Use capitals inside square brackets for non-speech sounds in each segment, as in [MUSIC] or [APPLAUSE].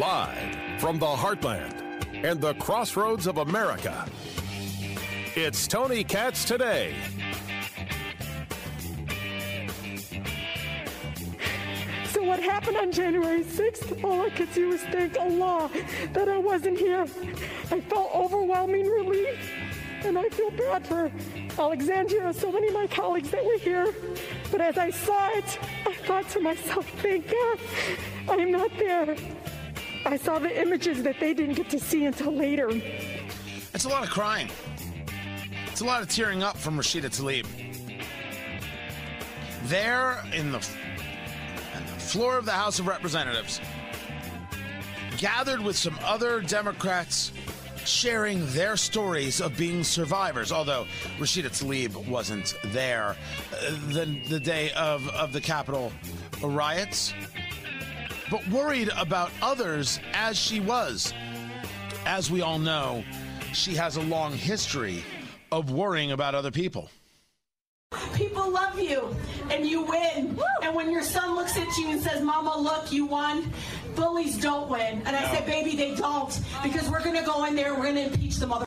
Live from the heartland and the crossroads of America, it's Tony Katz today. So what happened on January 6th, all I could do was thank Allah that I wasn't here. I felt overwhelming relief, and I feel bad for Alexandria and so many of my colleagues that were here. But as I saw it, I thought to myself, thank God I'm not there. I saw the images that they didn't get to see until later. It's a lot of crying. It's a lot of tearing up from Rashida Tlaib. There in the, on the floor of the House of Representatives, gathered with some other Democrats sharing their stories of being survivors. Although Rashida Tlaib wasn't there uh, the, the day of, of the Capitol riots, but worried about others as she was. As we all know, she has a long history of worrying about other people. People love you and you win. And when your son looks at you and says, Mama, look, you won, bullies don't win. And I said, baby, they don't. Because we're going to go in there, we're going to impeach the mother.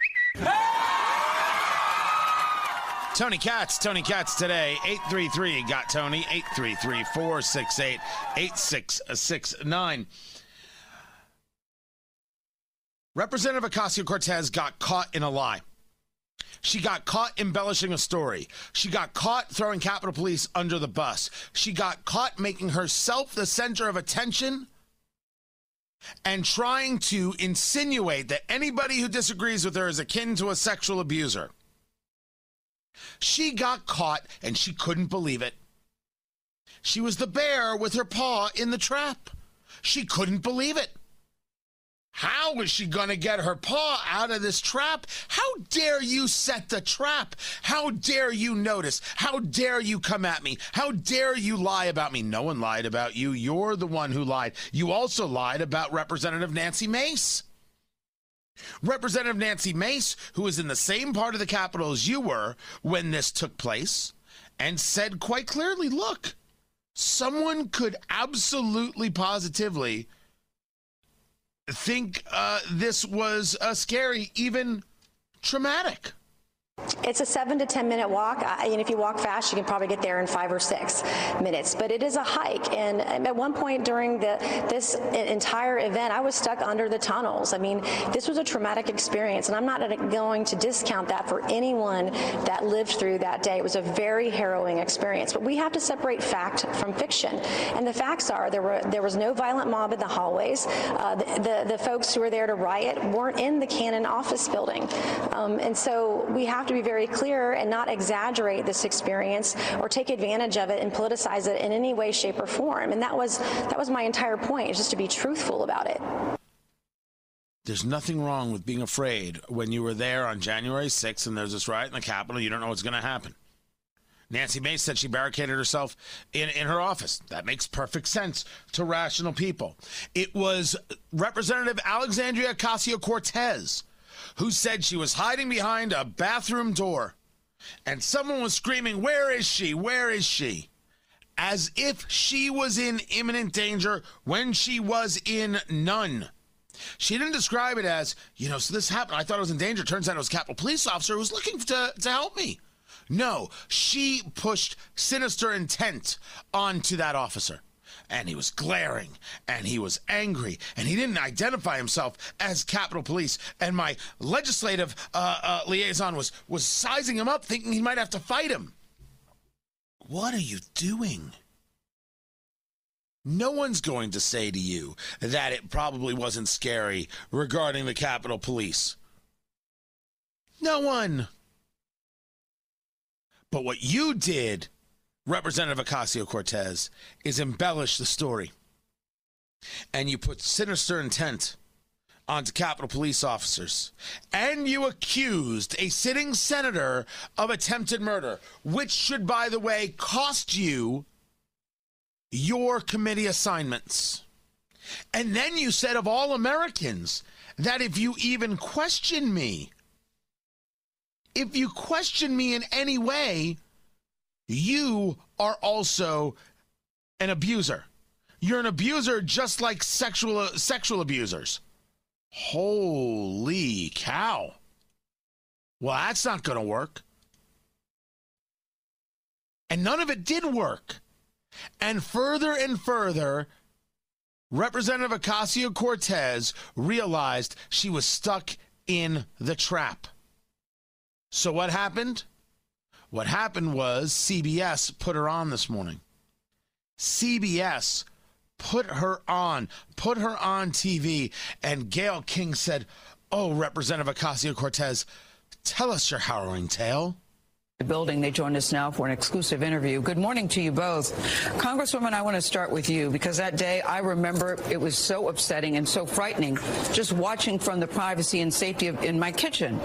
Tony Katz, Tony Katz today, 833 got Tony, 833 468 8669. Representative Ocasio Cortez got caught in a lie. She got caught embellishing a story. She got caught throwing Capitol Police under the bus. She got caught making herself the center of attention and trying to insinuate that anybody who disagrees with her is akin to a sexual abuser. She got caught and she couldn't believe it. She was the bear with her paw in the trap. She couldn't believe it. How is she going to get her paw out of this trap? How dare you set the trap? How dare you notice? How dare you come at me? How dare you lie about me? No one lied about you. You're the one who lied. You also lied about Representative Nancy Mace. Representative Nancy Mace, who was in the same part of the Capitol as you were when this took place, and said quite clearly look, someone could absolutely positively think uh, this was uh, scary, even traumatic. It's a seven to 10 minute walk. I, and if you walk fast, you can probably get there in five or six minutes. But it is a hike. And at one point during the, this entire event, I was stuck under the tunnels. I mean, this was a traumatic experience. And I'm not going to discount that for anyone that lived through that day. It was a very harrowing experience. But we have to separate fact from fiction. And the facts are there, were, there was no violent mob in the hallways. Uh, the, the, the, folks who were there to riot weren't in the Cannon office building. Um, and so we have have to be very clear and not exaggerate this experience or take advantage of it and politicize it in any way, shape, or form. And that was that was my entire point, just to be truthful about it. There's nothing wrong with being afraid when you were there on January 6th and there's this riot in the Capitol. You don't know what's going to happen. Nancy Mace said she barricaded herself in, in her office. That makes perfect sense to rational people. It was Representative Alexandria Ocasio Cortez who said she was hiding behind a bathroom door and someone was screaming, Where is she? Where is she? As if she was in imminent danger when she was in none. She didn't describe it as, you know, so this happened. I thought I was in danger. Turns out it was a Capitol police officer who was looking to, to help me. No, she pushed sinister intent onto that officer and he was glaring and he was angry and he didn't identify himself as Capitol Police. And my legislative uh, uh, liaison was was sizing him up, thinking he might have to fight him. What are you doing? No one's going to say to you that it probably wasn't scary regarding the Capitol Police. No one. But what you did Representative Ocasio Cortez is embellish the story. And you put sinister intent onto Capitol Police officers. And you accused a sitting senator of attempted murder, which should, by the way, cost you your committee assignments. And then you said of all Americans that if you even question me, if you question me in any way, you are also an abuser. You're an abuser just like sexual sexual abusers. Holy cow. Well, that's not going to work. And none of it did work. And further and further, Representative Ocasio Cortez realized she was stuck in the trap. So, what happened? What happened was CBS put her on this morning. CBS put her on, put her on TV, and Gayle King said, Oh, Representative Ocasio Cortez, tell us your harrowing tale the building. They join us now for an exclusive interview. Good morning to you both. Congresswoman, I want to start with you because that day I remember it was so upsetting and so frightening just watching from the privacy and safety of in my kitchen.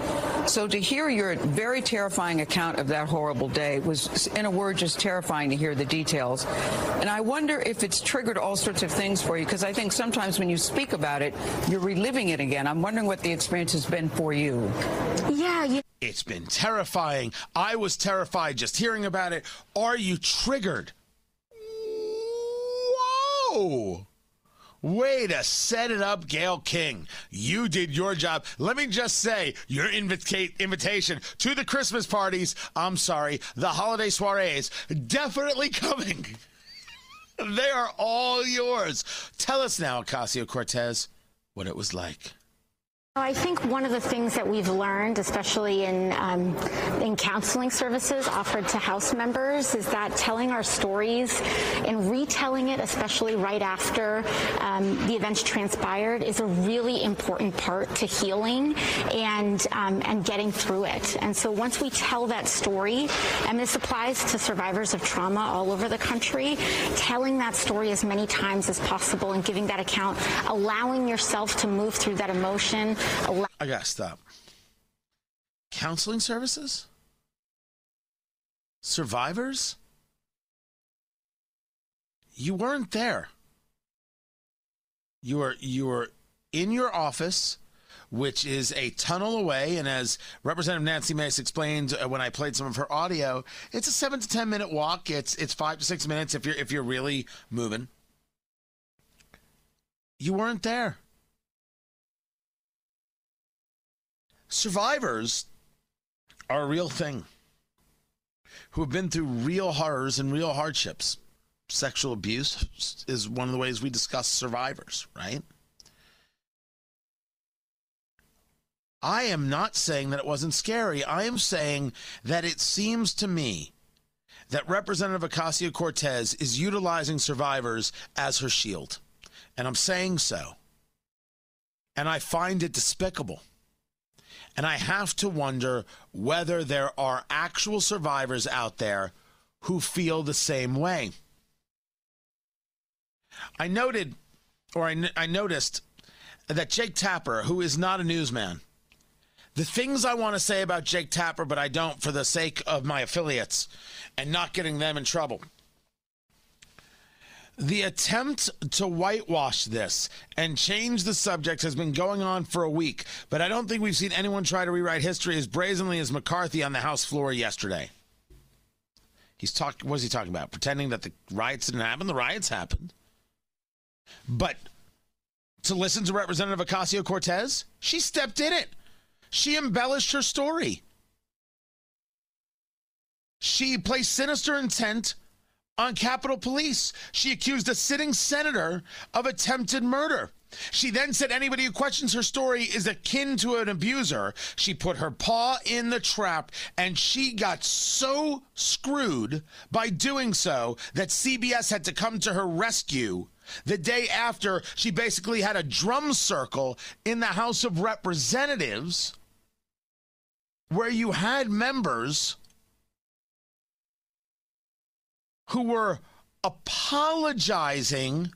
So to hear your very terrifying account of that horrible day was, in a word, just terrifying to hear the details. And I wonder if it's triggered all sorts of things for you because I think sometimes when you speak about it, you're reliving it again. I'm wondering what the experience has been for you. Yeah, you it's been terrifying. I was terrified just hearing about it. Are you triggered? Whoa! Way to set it up, Gayle King. You did your job. Let me just say, your invita- invitation to the Christmas parties, I'm sorry, the holiday soirees, definitely coming. [LAUGHS] they are all yours. Tell us now, Ocasio Cortez, what it was like. I think one of the things that we've learned, especially in um, in counseling services offered to House members, is that telling our stories and retelling it, especially right after um, the events transpired, is a really important part to healing and um, and getting through it. And so once we tell that story, and this applies to survivors of trauma all over the country, telling that story as many times as possible and giving that account, allowing yourself to move through that emotion I gotta stop. Counseling services? Survivors? You weren't there. You were you were in your office, which is a tunnel away, and as Representative Nancy Mace explained uh, when I played some of her audio, it's a seven to ten minute walk. It's it's five to six minutes if you're if you're really moving. You weren't there. Survivors are a real thing who have been through real horrors and real hardships. Sexual abuse is one of the ways we discuss survivors, right? I am not saying that it wasn't scary. I am saying that it seems to me that Representative Ocasio Cortez is utilizing survivors as her shield. And I'm saying so. And I find it despicable. And I have to wonder whether there are actual survivors out there who feel the same way. I noted, or I, I noticed, that Jake Tapper, who is not a newsman, the things I want to say about Jake Tapper, but I don't for the sake of my affiliates and not getting them in trouble. The attempt to whitewash this and change the subject has been going on for a week, but I don't think we've seen anyone try to rewrite history as brazenly as McCarthy on the House floor yesterday. He's talking. What is he talking about? Pretending that the riots didn't happen. The riots happened. But to listen to Representative Ocasio Cortez, she stepped in it. She embellished her story. She placed sinister intent on Capitol Police. She accused a sitting senator of attempted murder. She then said anybody who questions her story is akin to an abuser. She put her paw in the trap and she got so screwed by doing so that CBS had to come to her rescue the day after she basically had a drum circle in the House of Representatives where you had members who were apologizing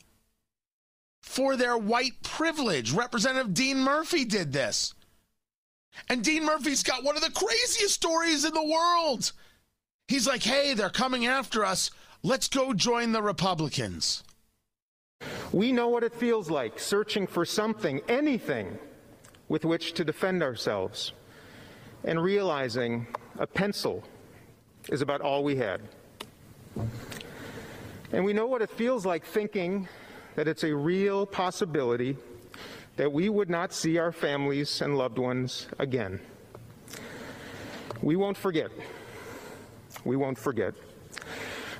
for their white privilege. Representative Dean Murphy did this. And Dean Murphy's got one of the craziest stories in the world. He's like, hey, they're coming after us. Let's go join the Republicans. We know what it feels like searching for something, anything, with which to defend ourselves, and realizing a pencil is about all we had. And we know what it feels like thinking that it's a real possibility that we would not see our families and loved ones again. We won't forget. We won't forget.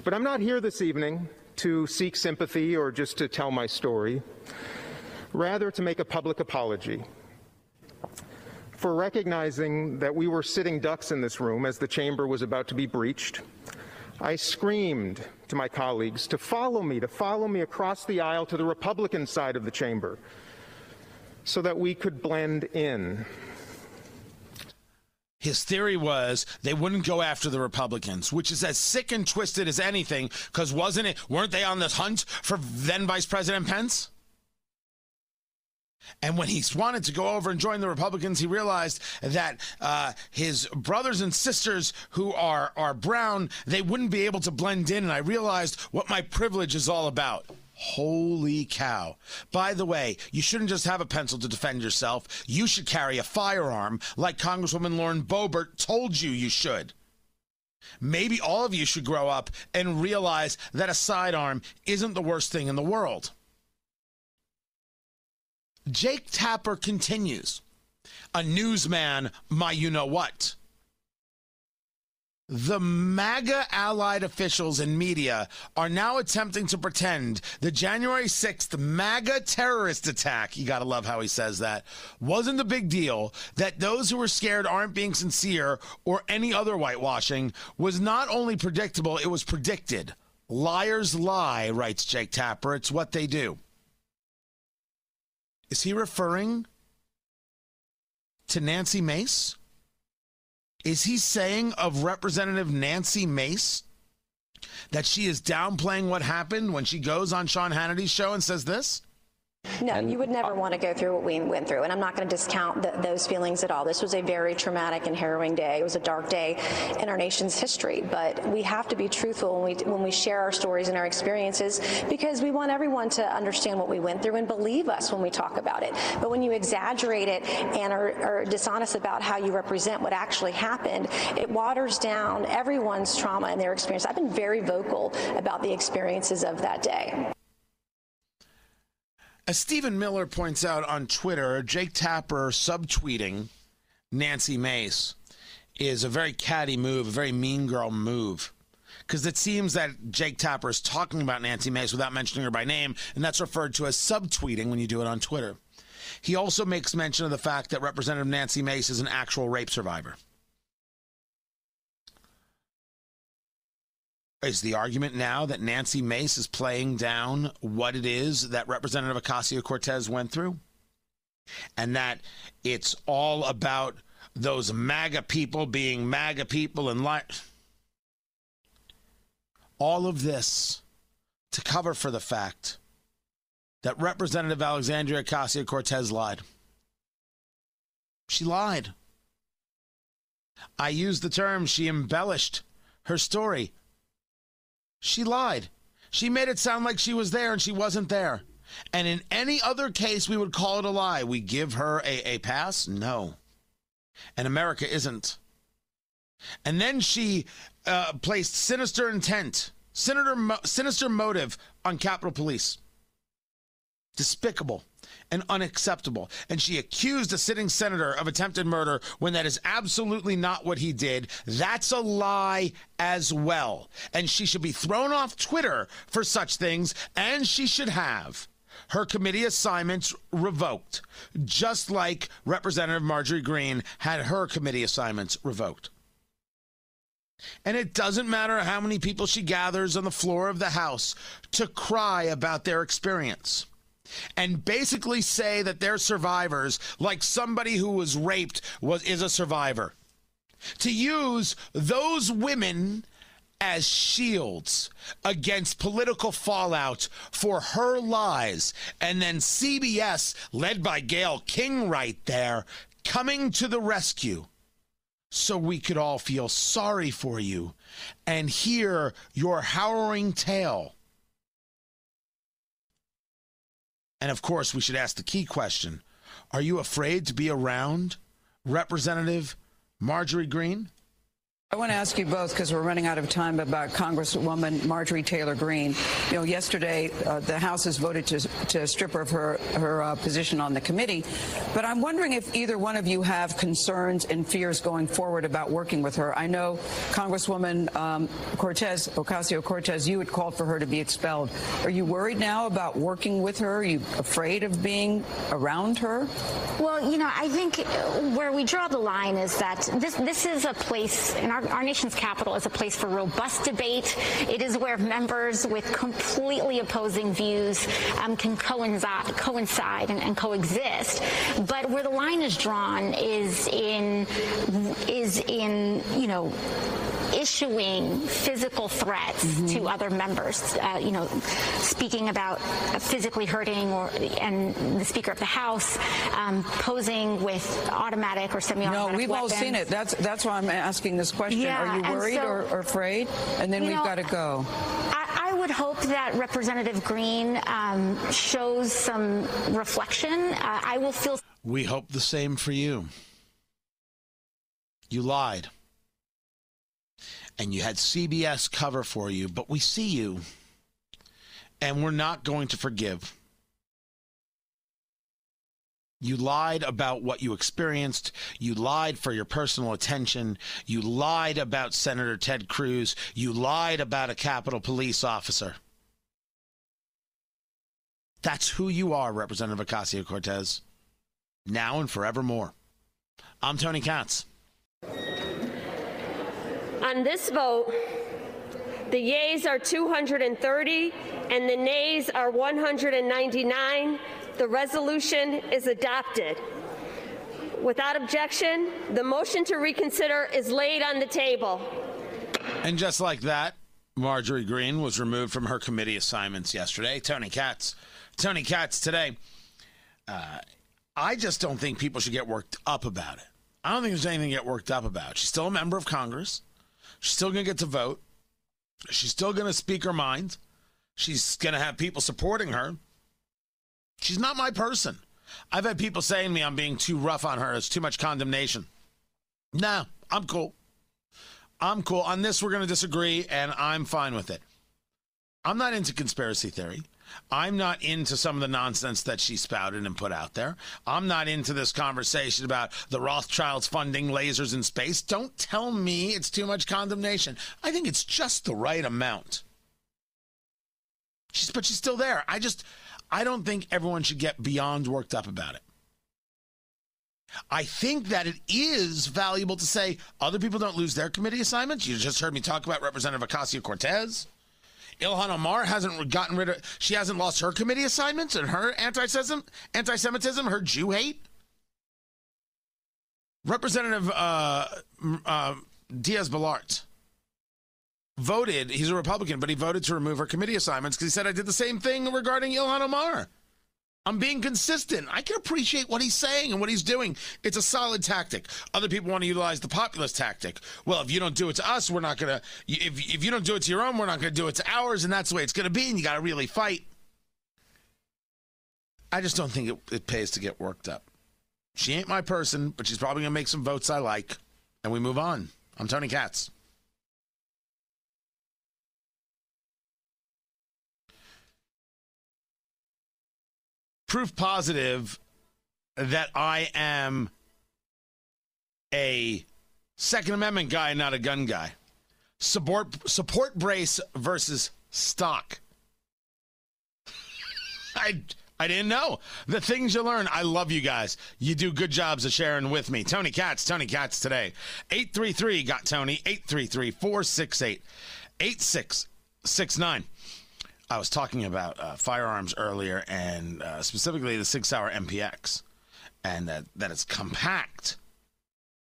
But I'm not here this evening to seek sympathy or just to tell my story, rather, to make a public apology for recognizing that we were sitting ducks in this room as the chamber was about to be breached. I screamed to my colleagues to follow me, to follow me across the aisle to the Republican side of the chamber so that we could blend in. His theory was they wouldn't go after the Republicans, which is as sick and twisted as anything, because wasn't it, weren't they on the hunt for then Vice President Pence? And when he wanted to go over and join the Republicans, he realized that uh, his brothers and sisters who are, are brown, they wouldn't be able to blend in. And I realized what my privilege is all about. Holy cow. By the way, you shouldn't just have a pencil to defend yourself. You should carry a firearm like Congresswoman Lauren Boebert told you you should. Maybe all of you should grow up and realize that a sidearm isn't the worst thing in the world. Jake Tapper continues. A newsman, my you know what. The MAGA allied officials and media are now attempting to pretend the January 6th MAGA terrorist attack, you gotta love how he says that, wasn't a big deal, that those who were scared aren't being sincere or any other whitewashing was not only predictable, it was predicted. Liars lie, writes Jake Tapper. It's what they do. Is he referring to Nancy Mace? Is he saying of Representative Nancy Mace that she is downplaying what happened when she goes on Sean Hannity's show and says this? No, you would never want to go through what we went through, and I'm not going to discount the, those feelings at all. This was a very traumatic and harrowing day. It was a dark day in our nation's history, but we have to be truthful when we when we share our stories and our experiences because we want everyone to understand what we went through and believe us when we talk about it. But when you exaggerate it and are, are dishonest about how you represent what actually happened, it waters down everyone's trauma and their experience. I've been very vocal about the experiences of that day. As Stephen Miller points out on Twitter, Jake Tapper subtweeting Nancy Mace is a very catty move, a very mean girl move. Because it seems that Jake Tapper is talking about Nancy Mace without mentioning her by name, and that's referred to as subtweeting when you do it on Twitter. He also makes mention of the fact that Representative Nancy Mace is an actual rape survivor. Is the argument now that Nancy Mace is playing down what it is that Representative Ocasio Cortez went through? And that it's all about those MAGA people being MAGA people and like all of this to cover for the fact that Representative Alexandria Ocasio Cortez lied. She lied. I used the term she embellished her story. She lied. She made it sound like she was there and she wasn't there. And in any other case, we would call it a lie. We give her a, a pass? No. And America isn't. And then she uh, placed sinister intent, sinister, sinister motive on Capitol Police. Despicable and unacceptable. And she accused a sitting senator of attempted murder when that is absolutely not what he did. That's a lie as well. And she should be thrown off Twitter for such things, and she should have her committee assignments revoked, just like Representative Marjorie Greene had her committee assignments revoked. And it doesn't matter how many people she gathers on the floor of the House to cry about their experience and basically say that they're survivors like somebody who was raped was is a survivor. To use those women as shields against political fallout for her lies and then CBS led by Gayle King right there coming to the rescue so we could all feel sorry for you and hear your harrowing tale And of course, we should ask the key question Are you afraid to be around Representative Marjorie Greene? I want to ask you both because we're running out of time about Congresswoman Marjorie Taylor Greene. You know, yesterday uh, the House has voted to, to strip her of her her uh, position on the committee, but I'm wondering if either one of you have concerns and fears going forward about working with her. I know Congresswoman um, Cortez Ocasio Cortez, you had called for her to be expelled. Are you worried now about working with her? Are you afraid of being around her? Well, you know, I think where we draw the line is that this this is a place in our our, nation's capital is a place for robust debate. It is where members with completely opposing views um, can coincide, coincide and, and, coexist. But where the line is drawn is in is in you know issuing physical threats mm-hmm. to other members. Uh, you know, speaking about physically hurting, or and the Speaker of the House um, posing with automatic or semi-automatic. No, we've weapons. all seen it. That's that's why I'm asking this question. Yeah, Are you worried so, or, or, afraid? And then we've got to go. I, I would hope that Representative Greene um, shows some reflection. Uh, I will feel. We hope the same for you. You lied and you had CBS cover for you, but we see you and we're not going to forgive. You lied about what you experienced. You lied for your personal attention. You lied about Senator Ted Cruz. You lied about a Capitol Police officer. That's who you are, Representative Ocasio Cortez, now and forevermore. I'm Tony Katz. On this vote, the yeas are 230 and the nays are 199. The resolution is adopted. Without objection, the motion to reconsider is laid on the table. And just like that, Marjorie Greene was removed from her committee assignments yesterday. Tony Katz. Tony Katz today. Uh, I just don't think people should get worked up about it. I don't think there's anything to get worked up about. She's still a member of Congress. She's still going to get to vote. She's still going to speak her mind. She's going to have people supporting her. She's not my person. I've had people saying to me I'm being too rough on her. It's too much condemnation. Nah, I'm cool. I'm cool. On this, we're going to disagree, and I'm fine with it. I'm not into conspiracy theory. I'm not into some of the nonsense that she spouted and put out there. I'm not into this conversation about the Rothschilds funding lasers in space. Don't tell me it's too much condemnation. I think it's just the right amount. She's, but she's still there. I just, I don't think everyone should get beyond worked up about it. I think that it is valuable to say other people don't lose their committee assignments. You just heard me talk about Representative Ocasio Cortez. Ilhan Omar hasn't gotten rid of, she hasn't lost her committee assignments and her anti-Semitism, anti-Semitism, her Jew hate. Representative uh, uh, Diaz Balart voted, he's a Republican, but he voted to remove her committee assignments because he said I did the same thing regarding Ilhan Omar. I'm being consistent. I can appreciate what he's saying and what he's doing. It's a solid tactic. Other people want to utilize the populist tactic. Well, if you don't do it to us, we're not going to. If, if you don't do it to your own, we're not going to do it to ours. And that's the way it's going to be. And you got to really fight. I just don't think it, it pays to get worked up. She ain't my person, but she's probably going to make some votes I like. And we move on. I'm Tony Katz. Proof positive that I am a Second Amendment guy, not a gun guy. Support support brace versus stock. [LAUGHS] I I didn't know the things you learn. I love you guys. You do good jobs of sharing with me. Tony Katz, Tony Katz today. 833 got Tony 833 468 8669. I was talking about uh, firearms earlier, and uh, specifically the SIG Sauer MPX, and that that it's compact,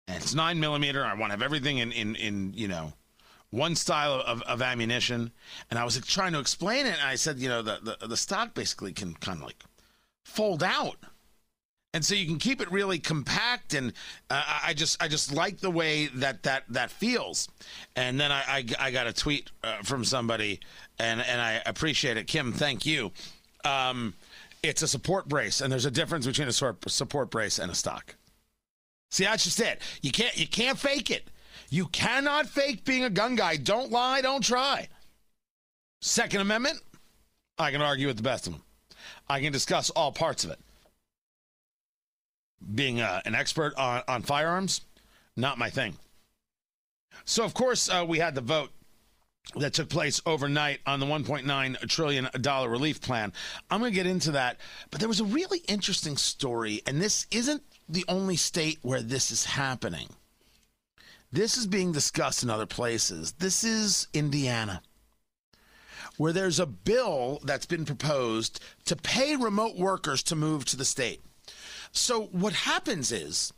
and it's nine millimeter. I want to have everything in in in you know one style of, of ammunition, and I was trying to explain it, and I said, you know, the the, the stock basically can kind of like fold out and so you can keep it really compact and uh, i just i just like the way that that that feels and then i i, I got a tweet uh, from somebody and and i appreciate it kim thank you um, it's a support brace and there's a difference between a support brace and a stock see that's just it you can't you can't fake it You cannot fake being a gun guy. Don't lie, don't try. Second Amendment, I can argue with the best of them. I can discuss all parts of it. Being uh, an expert on, on firearms, not my thing. So, of course, uh, we had the vote that took place overnight on the 1.9 trillion dollar relief plan. I'm going to get into that, but there was a really interesting story, and this isn't the only state where this is happening. This is being discussed in other places. This is Indiana, where there's a bill that's been proposed to pay remote workers to move to the state. So what happens is,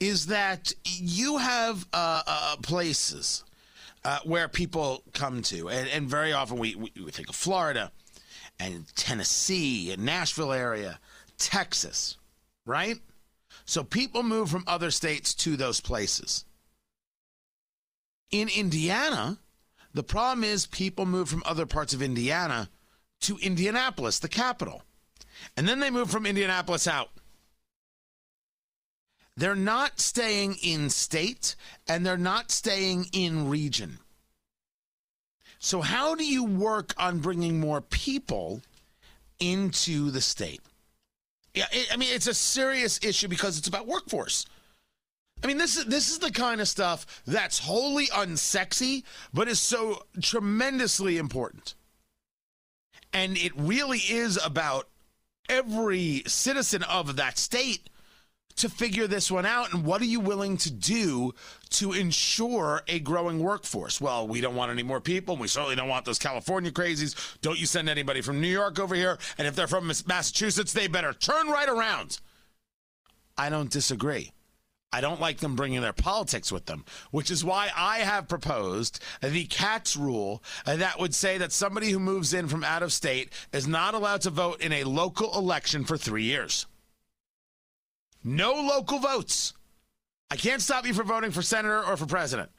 is that you have uh, uh, places uh, where people come to, and, and very often we, we, we think of Florida and Tennessee and Nashville area, Texas, right? So people move from other states to those places. In Indiana, the problem is people move from other parts of Indiana to Indianapolis, the capital. And then they move from Indianapolis out. They're not staying in state and they're not staying in region. So, how do you work on bringing more people into the state? Yeah, I mean, it's a serious issue because it's about workforce. I mean, this is this is the kind of stuff that's wholly unsexy, but is so tremendously important. And it really is about every citizen of that state to figure this one out and what are you willing to do to ensure a growing workforce? Well we don't want any more people. We certainly don't want those california crazies. Don't you send anybody from new york over here and if they're from massachusetts they better turn right around. I don't disagree. I don't like them bringing their politics with them, which is why I have proposed the Katz rule that would say that somebody who moves in from out of state is not allowed to vote in a local election for three years. No local votes. I can't stop you from voting for senator or for president.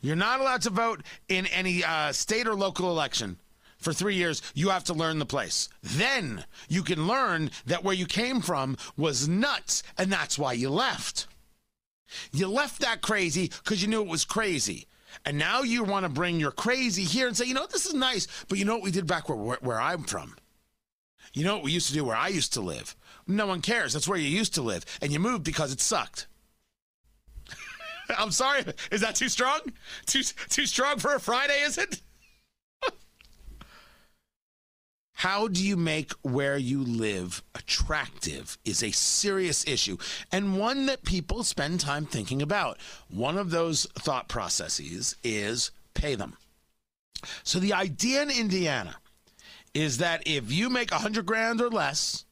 You're not allowed to vote in any uh, state or local election for three years. You have to learn the place. Then you can learn that where you came from was nuts, and that's why you left. You left that crazy because you knew it was crazy. And now you want to bring your crazy here and say, you know, this is nice, but you know what we did back where, where, where I'm from? You know what we used to do where I used to live? No one cares. That's where you used to live. And you moved because it sucked. [LAUGHS] I'm sorry. Is that too strong? Too too strong for a Friday, is it? [LAUGHS] How do you make where you live attractive is a serious issue and one that people spend time thinking about. One of those thought processes is pay them. So the idea in Indiana is that if you make a hundred grand or less,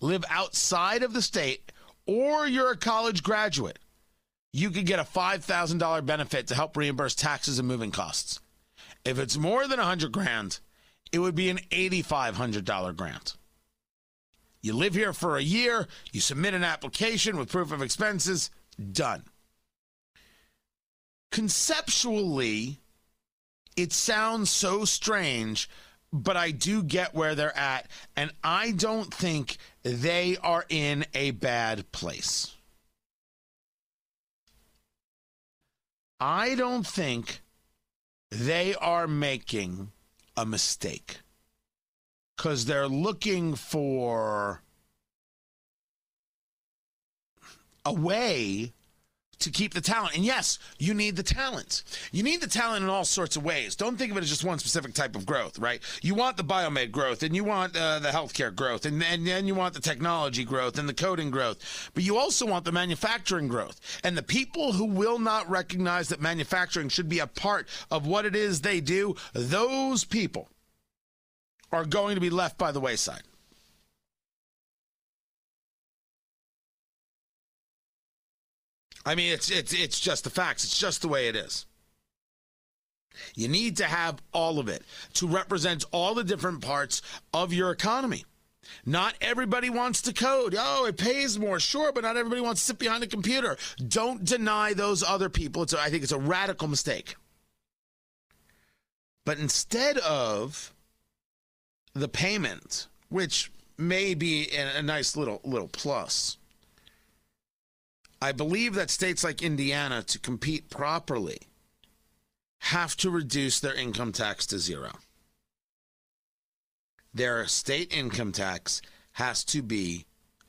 live outside of the state, or you're a college graduate, you could get a $5,000 benefit to help reimburse taxes and moving costs. If it's more than a 100 grand, it would be an $8,500 grant. You live here for a year, you submit an application with proof of expenses, done. Conceptually, it sounds so strange but I do get where they're at, and I don't think they are in a bad place. I don't think they are making a mistake because they're looking for a way to keep the talent. And yes, you need the talent. You need the talent in all sorts of ways. Don't think of it as just one specific type of growth, right? You want the biomed growth, and you want uh, the healthcare growth, and, and then you want the technology growth and the coding growth. But you also want the manufacturing growth. And the people who will not recognize that manufacturing should be a part of what it is they do, those people are going to be left by the wayside. I mean, it's it's it's just the facts. It's just the way it is. You need to have all of it to represent all the different parts of your economy. Not everybody wants to code. Oh, it pays more, sure, but not everybody wants to sit behind a computer. Don't deny those other people. It's a, I think it's a radical mistake. But instead of the payment, which may be a, nice little little plus, I believe that states like Indiana, to compete properly, have to reduce their income tax to zero. Their state income tax has to be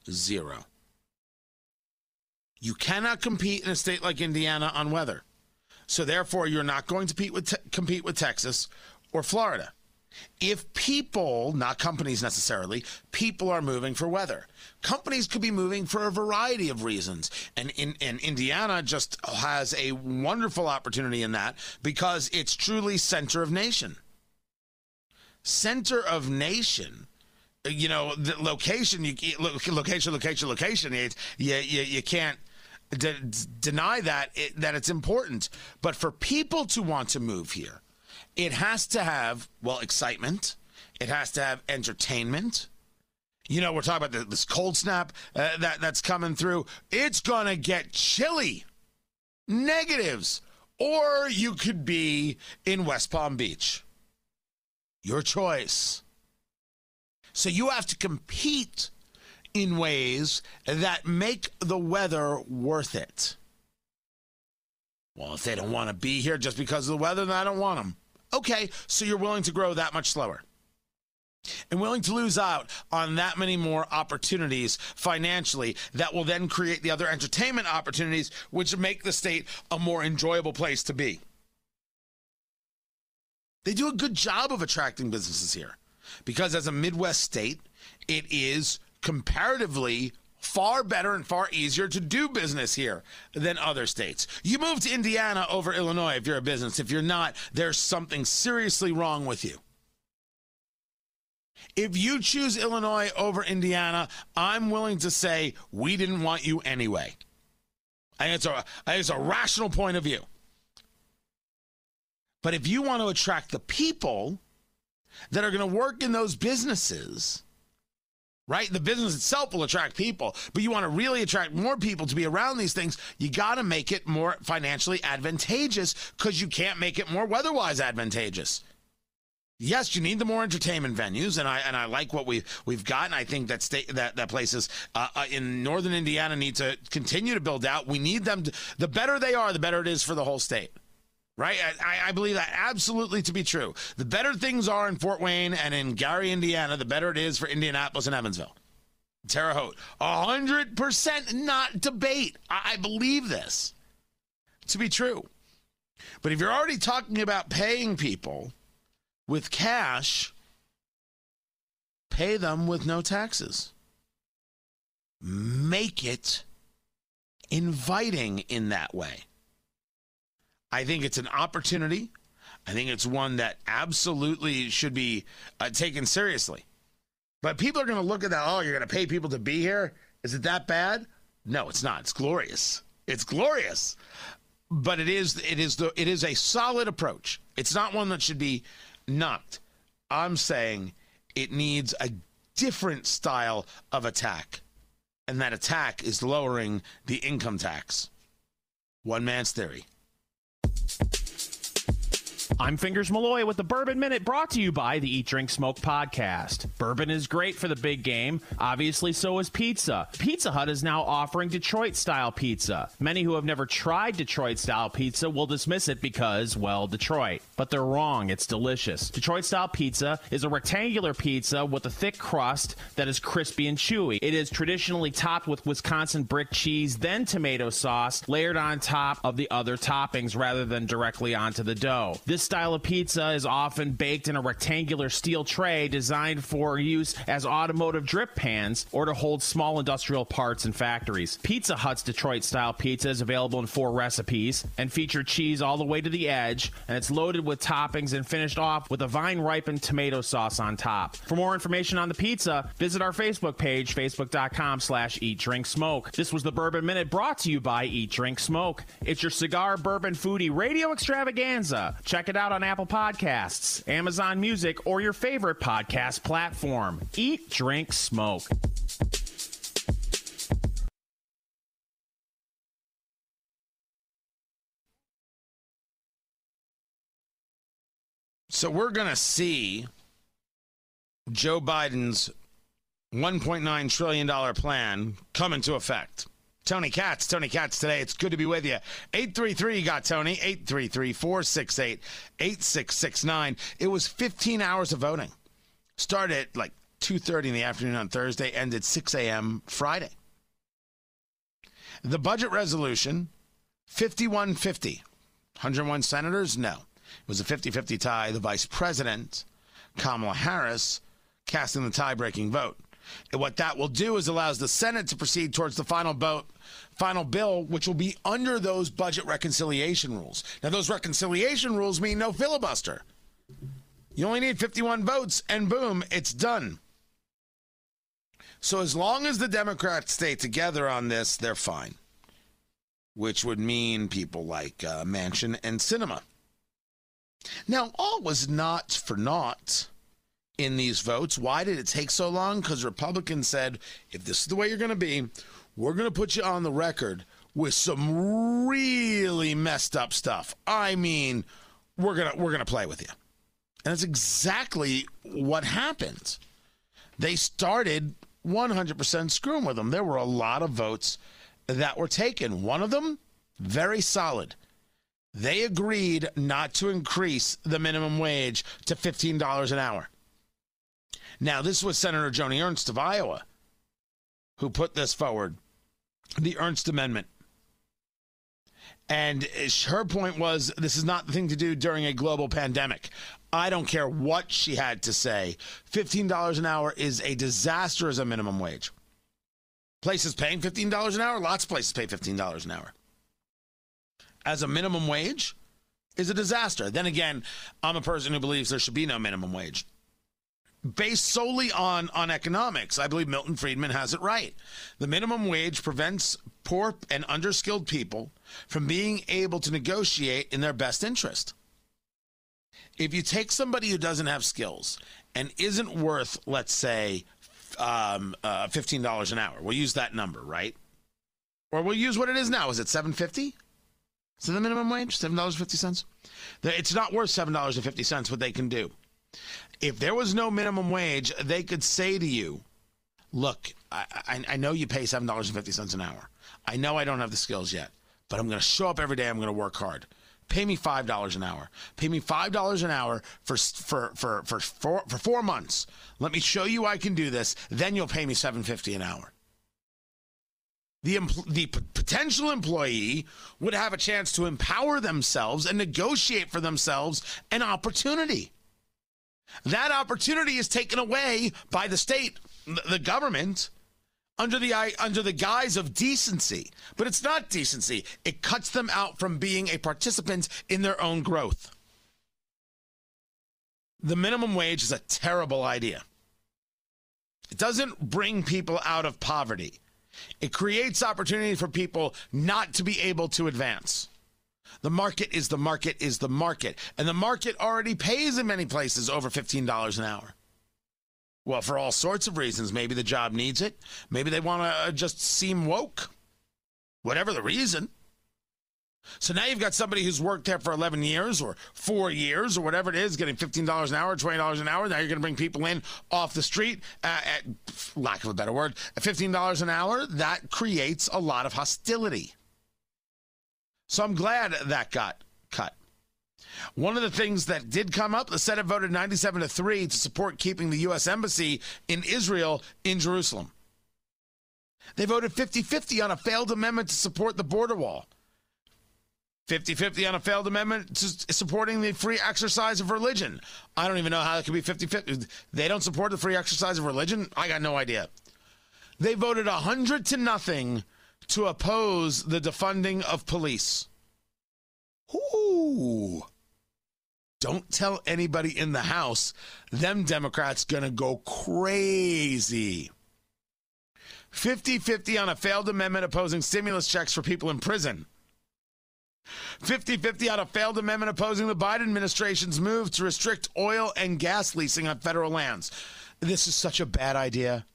zero. You cannot compete in a state like Indiana on weather. So therefore, you're not going to compete with, te- compete with Texas or Florida. If people, not companies necessarily, people are moving for weather. Companies could be moving for a variety of reasons. And, in, and Indiana just has a wonderful opportunity in that because it's truly center of nation. Center of nation you know the location you location location location you you, you can't de- deny that it, that it's important but for people to want to move here it has to have well excitement. It has to have entertainment. You know we're talking about this cold snap uh, that that's coming through. It's gonna get chilly. Negatives. Or you could be in west palm beach. Your choice. So you have to compete in ways that make the weather worth it. Well, if they don't want to be here just because of the weather, then I don't want them. Okay, so you're willing to grow that much slower and willing to lose out on that many more opportunities financially that will then create the other entertainment opportunities, which make the state a more enjoyable place to be. They do a good job of attracting businesses here because as a Midwest state, it is comparatively far better and far easier to do business here than other states. You move to Indiana over Illinois if you're a business. If you're not, there's something seriously wrong with you. If you choose Illinois over Indiana, I'm willing to say we didn't want you anyway. I think it's a, I think it's a rational point of view. But if you want to attract the people that are going to work in those businesses, right? The business itself will attract people, but you want to really attract more people to be around these things, you got to make it more financially advantageous because you can't make it more weather-wise advantageous. Yes, you need the more entertainment venues, and I and I like what we we've got, and I think that state that that places uh, uh, in northern Indiana need to continue to build out. We need them. To, the better they are, the better it is for the whole state right? I, I, believe that absolutely to be true. The better things are in Fort Wayne and in Gary, Indiana, the better it is for Indianapolis and Evansville. Terre Haute, hundred percent, not debate. I, I believe this to be true. But if you're already talking about paying people with cash, pay them with no taxes. Make it inviting in that way. I think it's an opportunity. I think it's one that absolutely should be uh, taken seriously. But people are going to look at that. Oh, you're going to pay people to be here? Is it that bad? No, it's not. It's glorious. It's glorious. But it is it is the it is a solid approach. It's not one that should be knocked. I'm saying it needs a different style of attack. And that attack is lowering the income tax. One man's theory. Thank you. I'm Fingers Malloy with the Bourbon Minute brought to you by the Eat Drink Smoke podcast. Bourbon is great for the big game. Obviously, so is pizza. Pizza Hut is now offering Detroit style pizza. Many who have never tried Detroit style pizza will dismiss it because, well, Detroit. But they're wrong. It's delicious. Detroit style pizza is a rectangular pizza with a thick crust that is crispy and chewy. It is traditionally topped with Wisconsin brick cheese, then tomato sauce, layered on top of the other toppings rather than directly onto the dough. This style of pizza is often baked in a rectangular steel tray designed for use as automotive drip pans or to hold small industrial parts in factories. Pizza Hut's Detroit style pizza is available in four recipes and feature cheese all the way to the edge, and it's loaded with toppings and finished off with a vine ripened tomato sauce on top. For more information on the pizza, visit our Facebook page, facebook.com slash eat drink smoke. This was the Bourbon Minute brought to you by Eat Drink Smoke. It's your cigar bourbon foodie radio extravaganza. Check it out on Apple Podcasts, Amazon Music, or your favorite podcast platform. Eat, drink, smoke. So we're going to see Joe Biden's $1.9 trillion plan come into effect. Tony Katz, Tony Katz today. It's good to be with you. 833 you got Tony, 833 468 8669. It was 15 hours of voting. Started like 2.30 in the afternoon on Thursday, ended 6 a.m. Friday. The budget resolution, 5150. 101 senators? No. It was a 50 50 tie. The vice president, Kamala Harris, casting the tie breaking vote. And what that will do is allows the Senate to proceed towards the final vote, final bill, which will be under those budget reconciliation rules. Now, those reconciliation rules mean no filibuster. You only need 51 votes, and boom, it's done. So, as long as the Democrats stay together on this, they're fine, which would mean people like uh, Manchin and Sinema. Now, all was not for naught in these votes. Why did it take so long? Because Republicans said, if this is the way you're going to be, we're going to put you on the record with some really messed up stuff. I mean, we're going to we're to play with you. And that's exactly what happened. They started 100% screwing with them. There were a lot of votes that were taken. One of them, very solid. They agreed not to increase the minimum wage to $15 an hour. Now, this was Senator Joni Ernst of Iowa who put this forward the Ernst Amendment. And her point was this is not the thing to do during a global pandemic. I don't care what she had to say. $15 an hour is a disaster as a minimum wage. Places paying $15 an hour, lots of places pay $15 an hour. As a minimum wage is a disaster. Then again, I'm a person who believes there should be no minimum wage based solely on, on economics. I believe Milton Friedman has it right. The minimum wage prevents poor and underskilled people from being able to negotiate in their best interest. If you take somebody who doesn't have skills and isn't worth, let's say, um, uh, $15 an hour, we'll use that number, right? Or we'll use what it is now. Is it 750 Is it the minimum wage? $7.50? It's not worth $7.50 what they can do if there was no minimum wage, they could say to you, look, I, I, I know you pay $7.50 an hour. I know I don't have the skills yet, but I'm going to show up every day. I'm going to work hard. Pay me five dollars an hour. Pay me five dollars an hour for for for for four, for four months. Let me show you I can do this. Then you'll pay me seven fifty an hour. The, the p- potential employee would have a chance to empower themselves and negotiate for themselves an opportunity. That opportunity is taken away by the state, the government, under the under the guise of decency. But it's not decency. It cuts them out from being a participant in their own growth. The minimum wage is a terrible idea. It doesn't bring people out of poverty. It creates opportunity for people not to be able to advance. The market is the market is the market. And the market already pays in many places over $15 an hour. Well, for all sorts of reasons. Maybe the job needs it. Maybe they want to uh, just seem woke. Whatever the reason. So now you've got somebody who's worked there for 11 years or four years or whatever it is, getting $15 an hour, $20 an hour. Now you're going to bring people in off the street at, lack of a better word, at $15 an hour. That creates a lot of hostility. So I'm glad that got cut. One of the things that did come up, the Senate voted 97 to 3 to support keeping the U.S. Embassy in Israel in Jerusalem. They voted 50 50 on a failed amendment to support the border wall. 50 50 on a failed amendment to supporting the free exercise of religion. I don't even know how that could be 50 50. They don't support the free exercise of religion? I got no idea. They voted 100 to nothing to oppose the defunding of police. Ooh. Don't tell anybody in the House. Them Democrats gonna go crazy. 50 50 on a failed amendment opposing stimulus checks for people in prison. 50 50 on a failed amendment opposing the Biden administration's move to restrict oil and gas leasing on federal lands. This is such a bad idea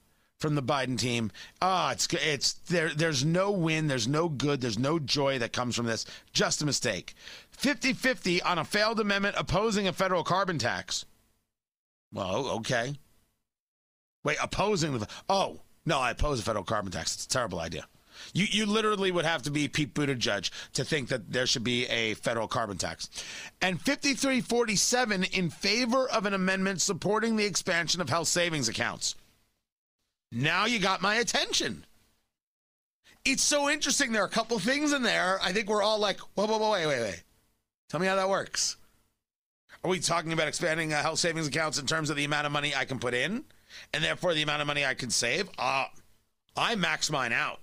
from the Biden team. Ah, oh, it's it's there. There's no win. There's no good. There's no joy that comes from this. Just a mistake. 50-50 on a failed amendment opposing a federal carbon tax. Well, okay. Wait, opposing the oh no, I oppose a federal carbon tax. It's a terrible idea. You you literally would have to be Pete Buttigieg to think that there should be a federal carbon tax. And 5347 in favor of an amendment supporting the expansion of health savings accounts. Now you got my attention. It's so interesting. There are a couple things in there. I think we're all like, whoa, whoa, whoa, wait, wait, wait. Tell me how that works. Are we talking about expanding uh, health savings accounts in terms of the amount of money I can put in and therefore the amount of money I can save? Uh, I max mine out.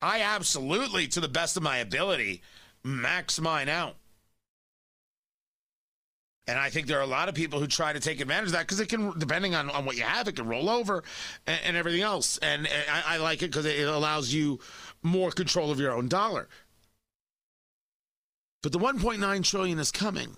I absolutely, to the best of my ability, max mine out. And I think there are a lot of people who try to take advantage of that because it can, depending on, on what you have, it can roll over and, and everything else. And, and I, I like it because it allows you more control of your own dollar. But the 1.9 trillion is coming.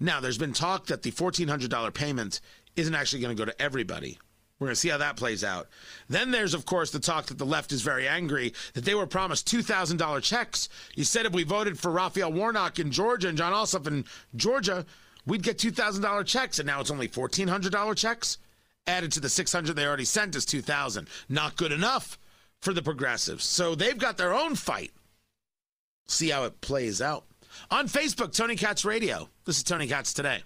Now, there's been talk that the $1,400 payment isn't actually going to go to everybody. We're going to see how that plays out. Then there's, of course, the talk that the left is very angry that they were promised $2,000 checks. You said if we voted for Raphael Warnock in Georgia and Jon Ossoff in Georgia, we'd get $2,000 checks, and now it's only $1,400 checks. Added to the 600 they already sent is 2,000. Not good enough for the progressives. So they've got their own fight. See how it plays out. On Facebook, Tony Katz Radio. This is Tony Katz today.